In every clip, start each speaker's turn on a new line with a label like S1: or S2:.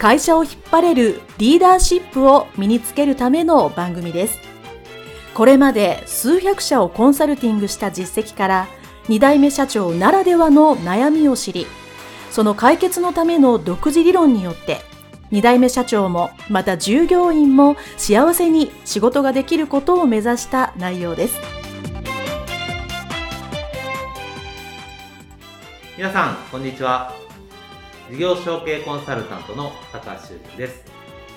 S1: 会社を引っ張れるリーダーシップを身につけるための番組です。これまで数百社をコンサルティングした実績から2代目社長ならではの悩みを知り、その解決のための独自理論によって2代目社長もまた従業員も幸せに仕事ができることを目指した内容です。
S2: 皆さん、こんにちは。事業承継コンサルタントの高橋修人です。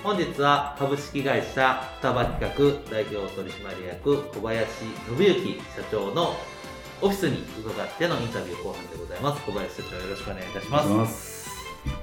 S2: 本日は株式会社双葉企画代表取締役小林信之社長のオフィスに伺ってのインタビュー後半でございます。小林社長よろしくお願いいたします。ます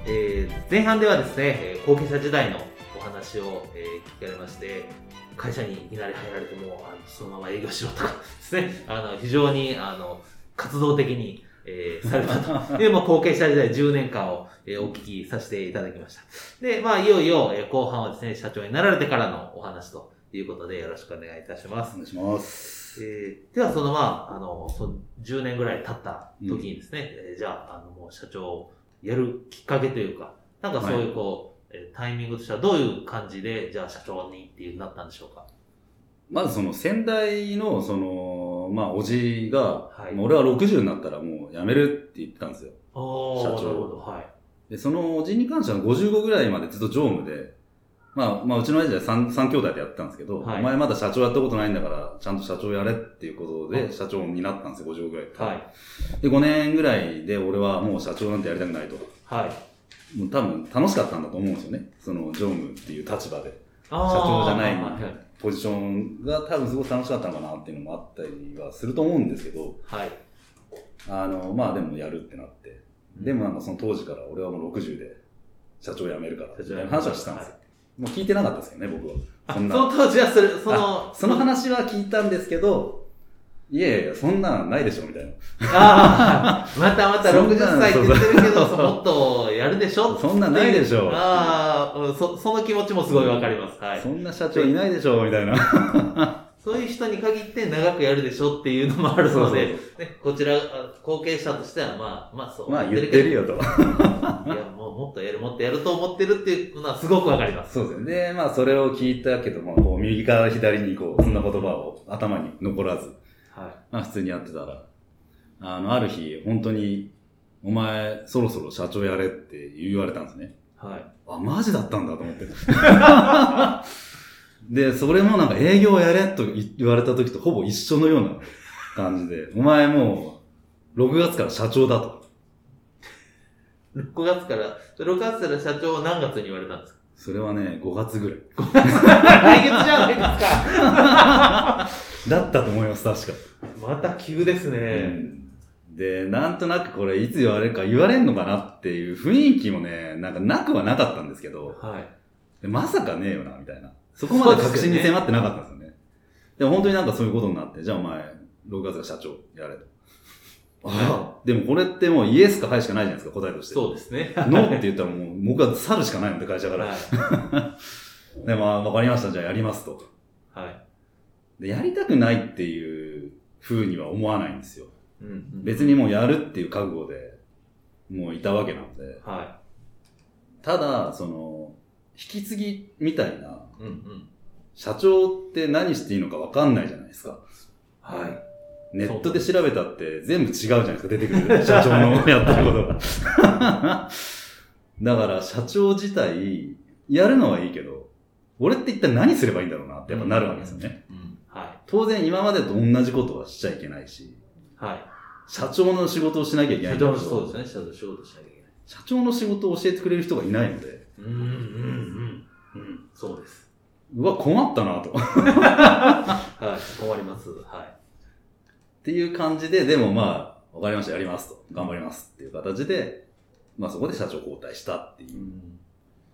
S2: えー、前半ではですね、後継者時代のお話を、えー、聞かれまして、会社にいきなり入られても、あのそのまま営業しろとかですね、あの非常にあの活動的にえー、されたという、まあ、後継者時代10年間を、えー、お聞きさせていただきました。で、まあ、いよいよ、えー、後半はですね、社長になられてからのお話ということで、よろしくお願いいたします。
S3: お願いします。
S2: えー、では、その、まあ、あの、その10年ぐらい経った時にですね、うん、えー、じゃあ、あの、もう社長をやるきっかけというか、なんかそういう、こう、はい、タイミングとしてはどういう感じで、じゃあ社長にっていうなったんでしょうか？
S3: まずその先代の、その、まあ、おじが、はい、俺は60になったらもう辞めるって言ってたんですよ。
S2: 社長。はい。
S3: で、そのおじに関しては55ぐらいまでずっと常務で、まあ、まあ、うちの親父は 3, 3兄弟でやってたんですけど、はい、お前まだ社長やったことないんだから、ちゃんと社長やれっていうことで、社長になったんですよ、55ぐらい。はい。で、5年ぐらいで俺はもう社長なんてやりたくないと。はい。もう多分楽しかったんだと思うんですよね。その常務っていう立場で。社長じゃない、ポジションが多分すごく楽しかったのかなっていうのもあったりはすると思うんですけど、はい。あの、まあでもやるってなって。でもなんかその当時から俺はもう60で社長辞めるから、みたいな話はしたんですよ。もう聞いてなかったですけどね、僕は。
S2: そんな。その当時はそれ、その、
S3: その話は聞いたんですけど、いやいや、そんなんないでしょ、みたいな。
S2: ああ、またまた60歳って言ってるけど、もっとやるでしょ？
S3: そんなんないでしょ。
S2: ああ、そ、その気持ちもすごいわかります。はい。
S3: そんな社長いないでしょ、みたいな。
S2: そういう人に限って長くやるでしょっていうのもあるので、ね、こちら、後継者としては、まあ、まあそう。
S3: まあ言ってるよと。い
S2: や、もうもっとやる、もっとやると思ってるっていうのはすごくわかります。
S3: そうですね。で、まあそれを聞いたけども、こう右から左にこう、そんな言葉を頭に残らず。はい。まあ普通にやってたら、あの、ある日、本当に、お前、そろそろ社長やれって言われたんですね。はい。あ、マジだったんだと思って。で、それもなんか営業やれと言われた時とほぼ一緒のような感じで、お前もう、6月から社長だと。
S2: 6月から、6月から社長は何月に言われたんですか？
S3: それはね、5月ぐらい。
S2: 5月来月じゃないですか
S3: だったと思います、確か。
S2: また急ですね、う
S3: ん。で、なんとなくこれいつ言われるか言われんのかなっていう雰囲気もね、なんかなくはなかったんですけど、はい、まさかねえよな、みたいな。そこまで確信に迫ってなかったんですよね。でね本当になんかそういうことになって、じゃあお前、6月が社長やれと。でもこれってもうイエスかはいしかないじゃないですか、答えとして。
S2: そうですね。
S3: ノーって言ったらもう僕は去るしかないので、会社から。はい、で、まあ、わかりました、じゃあやりますと。はい。で、やりたくないっていう風には思わないんですよ。うん、うん、別にもうやるっていう覚悟で、もういたわけなので。はい。ただ、その、引き継ぎみたいな、うんうん、社長って何していいのかわかんないじゃないですか。はい。ネットで調べたって全部違うじゃないですか、出てくる。社長のやってることが。だから社長自体、やるのはいいけど、俺って一体何すればいいんだろうなってやっぱなるわけですよね。うんうんはい、当然今までと同じことはしちゃいけないし、はい、社長の仕事をしなきゃいけない。
S2: 社長のそうですね、社長の仕事をしなきゃいけない。
S3: 社長の仕事を教えてくれる人がいないので。うん、うん、うん。
S2: うん、そうです。
S3: うわ、困ったなと。
S2: はい、困ります。はい。
S3: っていう感じで、でもまあ、わかりました、やりますと。頑張りますっていう形で、まあそこで社長交代したっていう。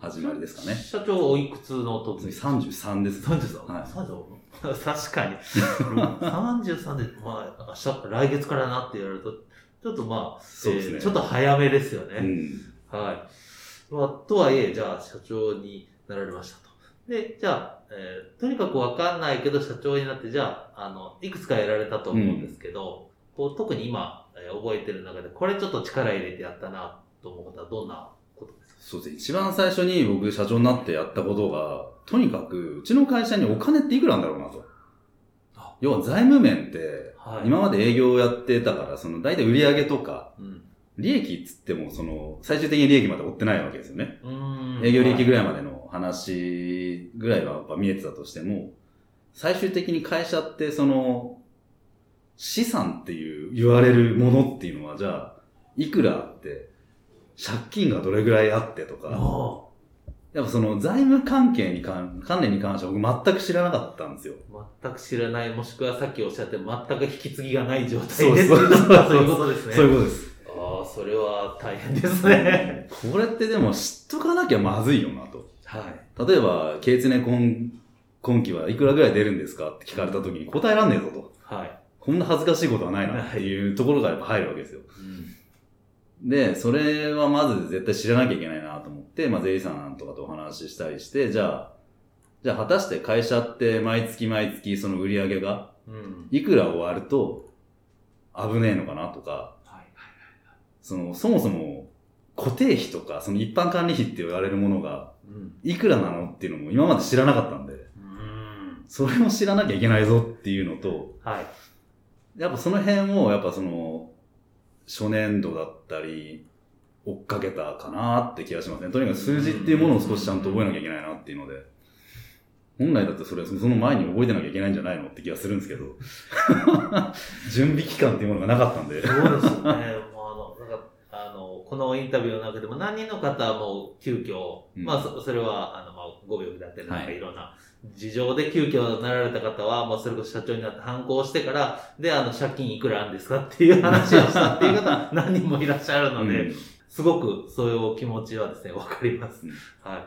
S3: 始まりですかね。
S2: 社長おいくつの時
S3: ？33です。
S2: 33?
S3: はい。
S2: 33確かに。33で、まあ、明日、来月からなって言われると、ちょっとまあ、
S3: そうですね
S2: えーちょっと早めですよね。
S3: うん。
S2: はい。まあ、とはいえ、じゃあ、社長になられましたと。で、じゃあ、えーとにかくわかんないけど、社長になって、じゃあ、あの、いくつかやられたと思うんですけど、こう特に今、えー覚えてる中で、これちょっと力入れてやったな、と思うことはどんなことですか？
S3: そうですね。一番最初に僕社長になってやったことが、とにかく、うちの会社にお金っていくらなんだろうなと
S2: あ。
S3: 要は財務面って、
S2: はい
S3: 今まで営業をやってたから、その大体売上とか、
S2: うん。
S3: 利益っつっても、その、最終的に利益まで追ってないわけですよね。営業利益ぐらいまでの話ぐらいはやっぱ見えてたとしても、最終的に会社ってその、資産っていう言われるものっていうのは、じゃあ、いくらあって、借金がどれぐらいあってとか、
S2: あ
S3: やっぱその財務関係に関、関連に関しては僕全く知らなかったんですよ。
S2: あ全く知らない、もしくはさっきおっしゃって全く引き継ぎがない状態で
S3: そう
S2: いうことですね。
S3: そういうことです。
S2: ああ、それは大変ですね。
S3: これってでも知っとかなきゃまずいよなと。
S2: はい。
S3: 例えば、経営ね今、今期はいくらぐらい出るんですかって聞かれた時に答えらんねえぞと。
S2: はい。
S3: こんな恥ずかしいことはないなっていうところがやっぱ入るわけですよ。
S2: うん。
S3: で、それはまず絶対知らなきゃいけないなと思って、まあ税理士さんとかとお話ししたりして、じゃあ、じゃあ果たして会社って毎月毎月その売り上げが
S2: うん。
S3: いくら終わると危ねえのかなとか、
S2: はい。
S3: その、そもそも固定費とか、その一般管理費って言われるものが
S2: うん。
S3: いくらなのっていうのも今まで知らなかったんで、
S2: うん。
S3: それも知らなきゃいけないぞっていうのと、
S2: はい。
S3: やっぱその辺を、やっぱその、初年度だったり、追っかけたかなって気がしますね。とにかく数字っていうものを少しちゃんと覚えなきゃいけないなっていうので、本来だってそれ、その前に覚えてなきゃいけないんじゃないのって気がするんですけど、準備期間っていうものがなかったんで。
S2: そうですよね。の、インタビューの中でも何人の方はもう急遽、
S3: うん。
S2: まあそ、それは、あの、まあ、ご病気だったり、なんか
S3: はい
S2: いろんな事情で急遽なられた方は、まあ、それこそ社長になって反抗してから、で、あの、借金いくらあるんですかっていう話をしたっていう方は 何人もいらっしゃるので、
S3: うん。
S2: すごくそういうお気持ちはですね、わかります。
S3: うん。
S2: はい。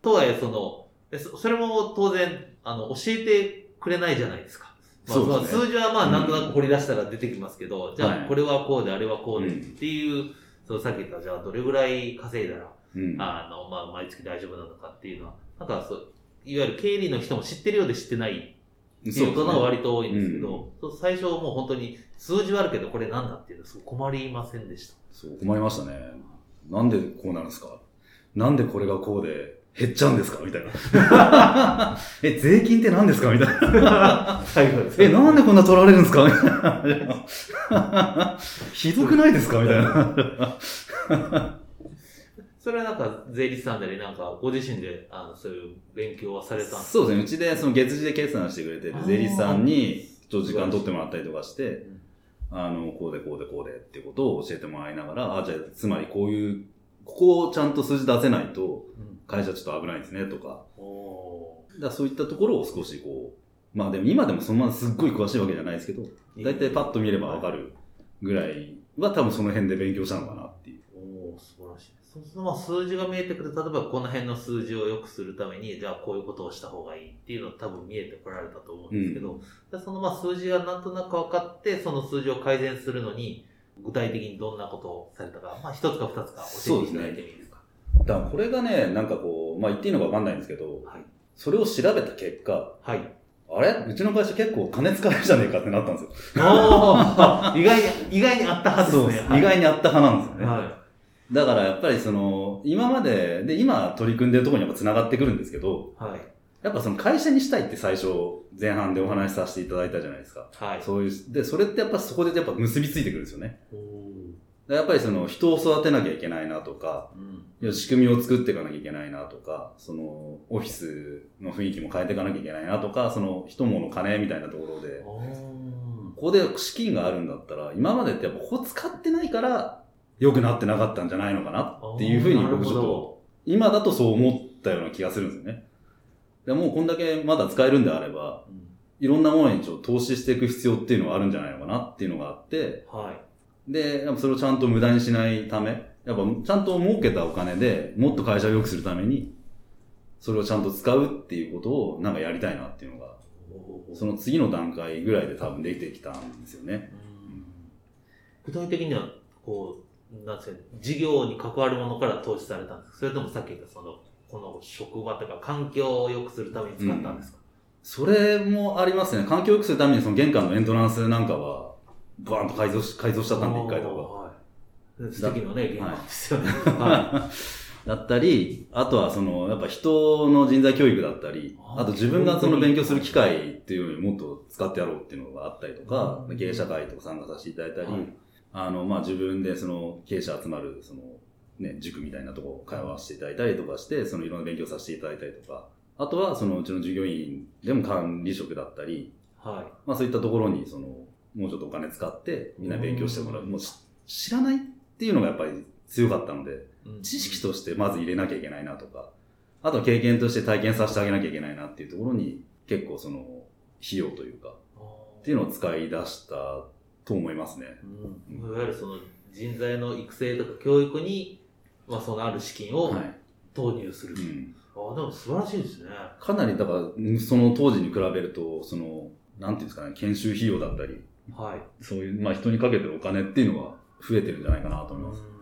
S2: とはいえ、その、えそそれも当然、あの、教えてくれないじゃないですか。まあ、数字はまあ、なんとなく掘り出したら出てきますけど、じゃあ、
S3: はい。
S2: これはこうで、あれはこうで
S3: うん
S2: っていう、そう、さっき言った、じゃあ、どれぐらい稼いだら、
S3: うん
S2: あの、まあ、毎月大丈夫なのかっていうのは、なんかそう、いわゆる経理の人も知ってるようで知ってないっていうことが割と多いんですけど、そう最初もう本当に数字はあるけど、これなんだっていうのすごい困りませんでした？
S3: そう、困りましたね。なんでこうなるんですか？なんでこれがこうで減っちゃうんですか？みたいな。え、税金って何ですか？みたいな。
S2: 最後です
S3: え、なんでこんな取られるんですか？みたいな。ひどくないですか？みたいな。
S2: それはなんか税理士さんでりなんかご自身であのそういう勉強はされたんですか？
S3: そうですね。うちでその月次で決算してくれてる税理士さんに、ちょっと時間取ってもらったりとかして、あの、こうでこうでこうでっていうことを教えてもらいながら、あ、じゃあ、つまりこういう、ここをちゃんと数字出せないと、
S2: うん
S3: 会社ちょっと危ないですねとか、
S2: お
S3: だそういったところを少しこう、まあでも今でもそのまますっごい詳しいわけじゃないですけど、
S2: ー
S3: だいたいパッと見ればわかるぐらいは多分その辺で勉強したのかなっていう。
S2: おー素晴らしい。そうするとまあ数字が見えてくる。例えばこの辺の数字を良くするために、じゃあこういうことをした方がいいっていうの多分見えてこられたと思うんですけど、でそのまあ数字がなんとなく分かって、その数字を改善するのに、具体的にどんなことをされたか、まあ一つか二つか教えていただいてもいいですか。
S3: だからこれがね、なんかこう、まあ言っていいのかわかんないんですけど、
S2: はい。
S3: それを調べた結果、
S2: はい。
S3: あれ？うちの会社結構金使えるじゃねえかってなったんですよ。
S2: 意外に、意外にあったはずですね。
S3: そう意外にあった派なんですよね。
S2: は
S3: だからやっぱりその、今まで、で、今取り組んでるところにやっぱ繋がってくるんですけど、
S2: い。はい。
S3: やっぱその会社にしたいって最初、前半でお話しさせていただいたじゃないですか。
S2: はい。
S3: そういう、で、それってやっぱそこでやっぱ結びついてくるんですよね。
S2: お
S3: やっぱりその人を育てなきゃいけないなとか、
S2: うん。
S3: 仕組みを作っていかなきゃいけないなとか、そのオフィスの雰囲気も変えていかなきゃいけないなとか、その人物金みたいなところで、ここで資金があるんだったら、今までってやっぱここ使ってないから良くなってなかったんじゃないのかなっていうふうに僕ちょっと、今だとそう思ったような気がするんですよね。でもうこんだけまだ使えるんであれば、
S2: うん
S3: いろんなものにちょっと投資していく必要っていうのはあるんじゃないのかなっていうのがあって、
S2: はい。
S3: で、やっぱそれをちゃんと無駄にしないためやっぱちゃんと儲けたお金でもっと会社を良くするために、それをちゃんと使うっていうことをなんかやりたいなっていうのが、その次の段階ぐらいで多分できてきたんですよね。
S2: 具体的には、こう、なんですか、事業に関わるものから投資されたんですか？それともさっき言ったその、この職場とか環境を良くするために使ったんですか、うん、
S3: それもありますね。環境を良くするためにその玄関のエントランスなんかは、バーンと改造し、改造しちゃったんで、一回とか。はい。
S2: 素敵なね、玄関ですよね。
S3: はい。だったり、あとはその、やっぱ人の人材教育だったり、あと自分がその勉強する機会っていうのにもっと使ってやろうっていうのがあったりとか、経営者会とか参加させていただいたり、はいあの、まあ、自分でその経営者集まる、その、ね、塾みたいなとこ通わせていただいたりとかして、そのいろんな勉強させていただいたりとか、あとはそのうちの従業員でも管理職だったり、はい。まあそういったところにその、もうちょっとお金使ってみんな勉強してもらう。もう知らないっていうのがやっぱり強かったので、知識としてまず入れなきゃいけないなとか、あとは経験として体験させてあげなきゃいけないなっていうところに結構その費用というか、っていうのを使い出したと思いますね。
S2: うん、いわゆるその人材の育成とか教育に、まあ、そのある資金を投入する。はい、うん、あでも素晴らしいですね。
S3: かなり、だから、その当時に比べると、その、なんていうんですかね、研修費用だったり、はい。そういう、まあ人にかけてるお金っていうのは増えてるんじゃないかなと思います。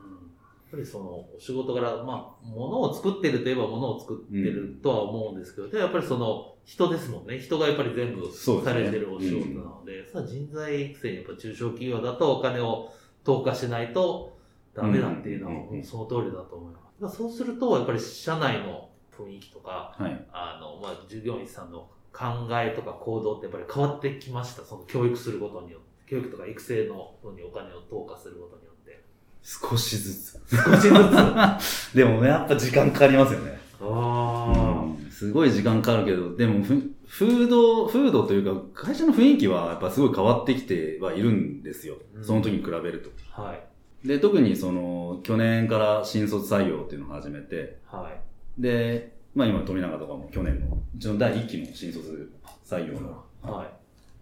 S2: ぱりそのお仕事柄、まあ、物を作ってるといえば物を作ってるとは思うんですけど、うん、やっぱりその人ですもんね。人がやっぱり全部されてるお仕事なので、そ、ねうん、人材育成にやっぱ中小企業だとお金を投下しないとダメだっていうのは、その通りだと思います。そうすると、やっぱり社内の雰囲気とか、はい、あの、まあ、従業員さんの考えとか行動ってやっぱり変わってきました？その教育することによって。教育とか育成の方にお金を投下することによって。
S3: 少しずつ。
S2: 少しず
S3: つ？でもね、やっぱ時間かかりますよね。ああ、うん、すごい時間かかるけど、でもふ、風土、風土というか、会社の雰囲気はやっぱすごい変わってきてはいるんですよ。うん、その時に比べると。はい。で、特にその、去年から新卒採用っていうのを始めて、はい。で、まあ今富永とかも去年の、うちの第1期の新卒採用の、はい。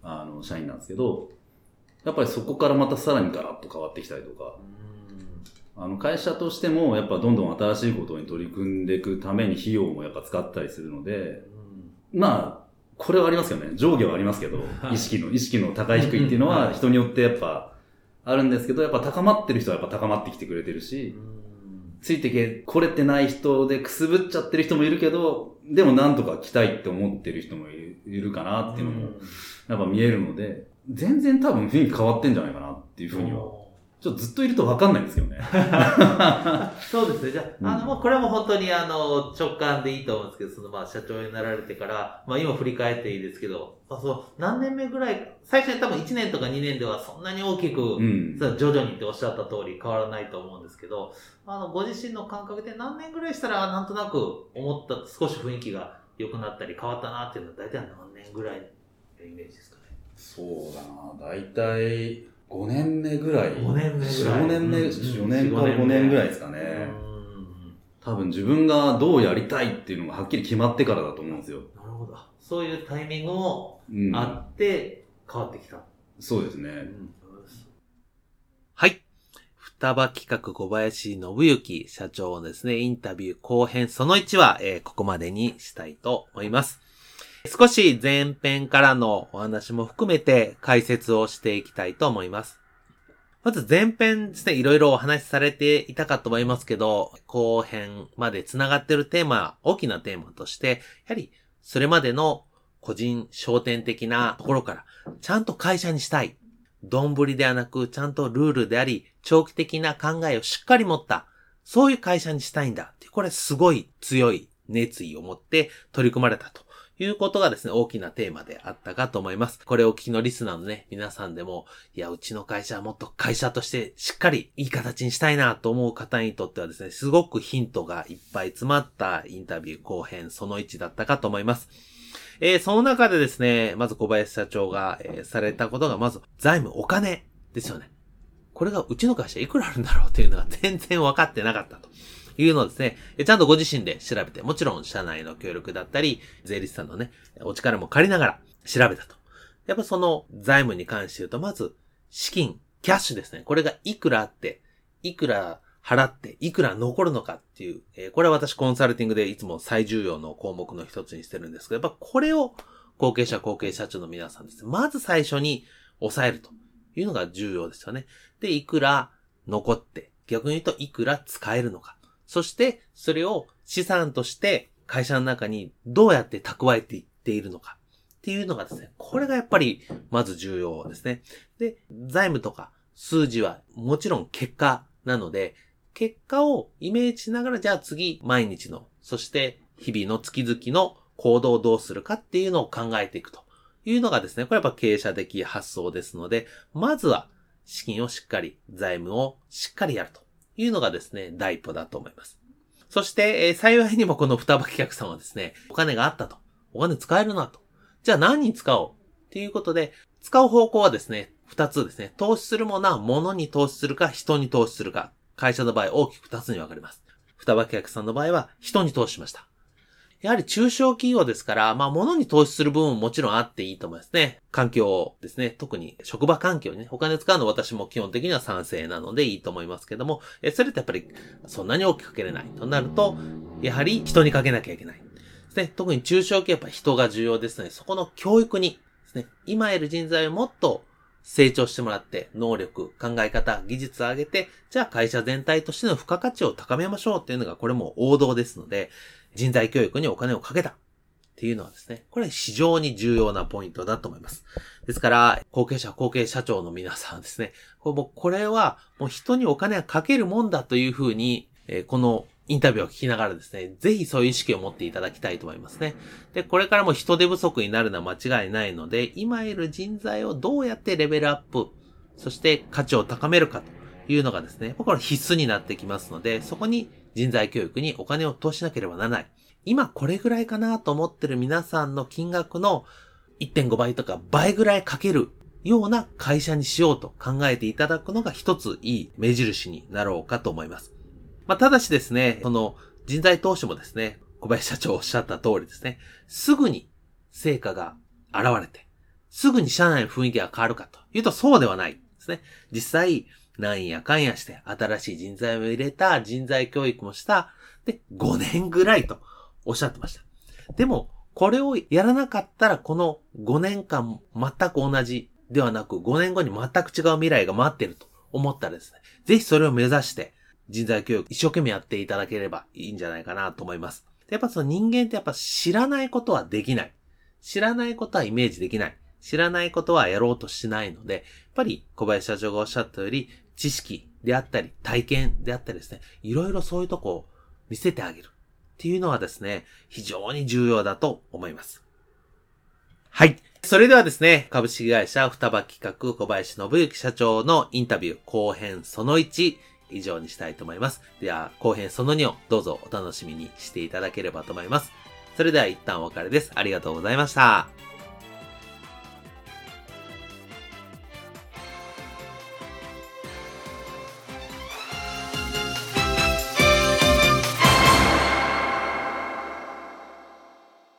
S3: あの、社員なんですけど、やっぱりそこからまたさらにガラッと変わってきたりとか、うん。あの会社としてもやっぱどんどん新しいことに取り組んでいくために費用もやっぱ使ったりするので、うん、まあ、これはありますよね。上下はありますけど、意識の、意識の高い低いっていうのは人によってやっぱあるんですけど、やっぱ高まってる人はやっぱ高まってきてくれてるし、ついてけ、これってない人でくすぶっちゃってる人もいるけど、でもなんとか来たいって思ってる人もいるかなっていうのも、やっぱ見えるので、全然多分雰囲気変わってんじゃないかなっていうふうにはちょっとずっといると分かんないんですけどね。
S2: そうですね。じゃあ、うん、あの、もうこれはもう本当にあの、直感でいいと思うんですけど、そのまあ、社長になられてから、まあ今振り返っていいですけど、まあそう、何年目ぐらい、最初に多分1年とか2年ではそんなに大きく、うん、徐々にっておっしゃった通り変わらないと思うんですけど、あの、ご自身の感覚で何年ぐらいしたらなんとなく思った、少し雰囲気が良くなったり変わったなっていうのは大体何年ぐらいのイメージですかね？
S3: そうだな、大体、5年目ぐらい。
S2: 5年目ぐらい。
S3: 4年目、4年から5年ぐらいですかね。多分自分がどうやりたいっていうのがはっきり決まってからだと思うんですよ。
S2: なるほど。そういうタイミングもあって変わってきた。うん、
S3: そうですね。
S2: はい。双葉企画小林信之社長のですね、インタビュー後編その1は、えー、ここまでにしたいと思います。少し前編からのお話も含めて解説をしていきたいと思います。まず前編ですね、いろいろお話しされていたかと思いますけど、後編まで繋がっているテーマ、大きなテーマとして、やはりそれまでの個人商店的なところから、ちゃんと会社にしたい。丼ではなく、ちゃんとルールであり、長期的な考えをしっかり持った。そういう会社にしたいんだ。これすごい強い熱意を持って取り組まれたということがですね、大きなテーマであったかと思います。これを聞きのリスナーのね、皆さんでも、いや、うちの会社はもっと会社としてしっかりいい形にしたいなと思う方にとってはですね、すごくヒントがいっぱい詰まったインタビュー後編その1だったかと思います。えー、その中でですね、まず小林社長が、えー、されたことが、まず財務お金ですよね。これがうちの会社いくらあるんだろうっていうのは全然分かってなかったと。いうのをですね、ちゃんとご自身で調べて、もちろん社内の協力だったり、税理士さんのね、お力も借りながら調べたと。やっぱその財務に関して言うと、まず、資金、キャッシュですね。これがいくらあって、いくら払っていくら残るのかっていう、えー、これは私コンサルティングでいつも最重要の項目の一つにしてるんですけど、やっぱこれを後継者後継社長の皆さんですね、まず最初に抑えるというのが重要ですよね。で、いくら残って、逆に言うといくら使えるのか。そして、それを資産として会社の中にどうやって蓄えていっているのか。っていうのがですね、これがやっぱりまず重要ですね。で、財務とか数字はもちろん結果なので、結果をイメージしながら、じゃあ次、毎日の、そして日々の月々の行動をどうするかっていうのを考えていくというのがですね、これやっぱ経営者的発想ですので、まずは資金をしっかり、財務をしっかりやるというのがですね、第一歩だと思います。そして、えー、幸いにもこの双葉企画さんはですね、お金があったと。お金使えるなと。じゃあ何に使おうっていうことで、使う方向はですね、二つですね。投資するものは物に投資するか人に投資するか。会社の場合大きく二つに分かれます。双葉客さんの場合は人に投資しました。やはり中小企業ですから、まあ物に投資する部分ももちろんあっていいと思いますね。環境ですね。特に職場環境にね、お金使うの私も基本的には賛成なのでいいと思いますけども、えそれってやっぱりそんなに大きくかけれないとなると、やはり人にかけなきゃいけない。ですね。特に中小企業やっぱ人が重要ですので、そこの教育にですね、今いる人材をもっと成長してもらって、能力、考え方、技術を上げて、じゃあ会社全体としての付加価値を高めましょうっていうのがこれも王道ですので、人材教育にお金をかけたっていうのはですね、これ非常に重要なポイントだと思います。ですから、後継者、後継社長の皆さんですね、これはもう人にお金はかけるもんだというふうに、このインタビューを聞きながらですね、ぜひそういう意識を持っていただきたいと思いますね。で、これからも人手不足になるのは間違いないので、今いる人材をどうやってレベルアップ、そして価値を高めるかというのがですね、これ必須になってきますので、そこに人材教育にお金を投しなければならない。今これぐらいかなと思ってる皆さんの金額の1.5倍とか倍ぐらいかけるような会社にしようと考えていただくのが一ついい目印になろうかと思います。まあ、ただしですね、その人材投資もですね、小林社長おっしゃった通りですね、すぐに成果が現れて、すぐに社内の雰囲気が変わるかというとそうではないですね。実際、なんやかんやして新しい人材を入れた人材教育もした、で、5年ぐらいとおっしゃってました。でも、これをやらなかったらこの5年間全く同じではなく5年後に全く違う未来が待ってると思ったらですね、ぜひそれを目指して人材教育一生懸命やっていただければいいんじゃないかなと思います。やっぱその人間ってやっぱ知らないことはできない。知らないことはイメージできない。知らないことはやろうとしないので、やっぱり小林社長がおっしゃったより、知識であったり、体験であったりですね、いろいろそういうとこを見せてあげるっていうのはですね、非常に重要だと思います。はい。それではですね、株式会社双葉企画小林信之社長のインタビュー後編その1、以上にしたいと思います。では、後編その2をどうぞお楽しみにしていただければと思います。それでは一旦お別れです。ありがとうございました。